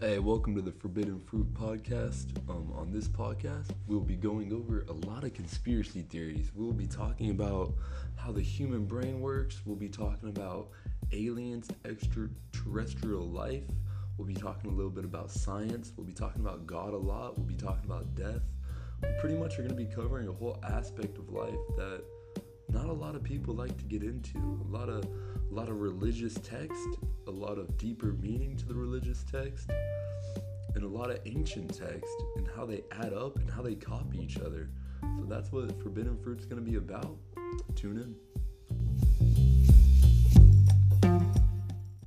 Hey, welcome to the Forbidden Fruit podcast. Um, on this podcast, we'll be going over a lot of conspiracy theories. We'll be talking about how the human brain works. We'll be talking about aliens, extraterrestrial life. We'll be talking a little bit about science. We'll be talking about God a lot. We'll be talking about death. We pretty much are going to be covering a whole aspect of life that not a lot of people like to get into. A lot of a lot of religious text, a lot of deeper meaning to the religious text, and a lot of ancient text and how they add up and how they copy each other. So that's what Forbidden Fruit's going to be about. Tune in.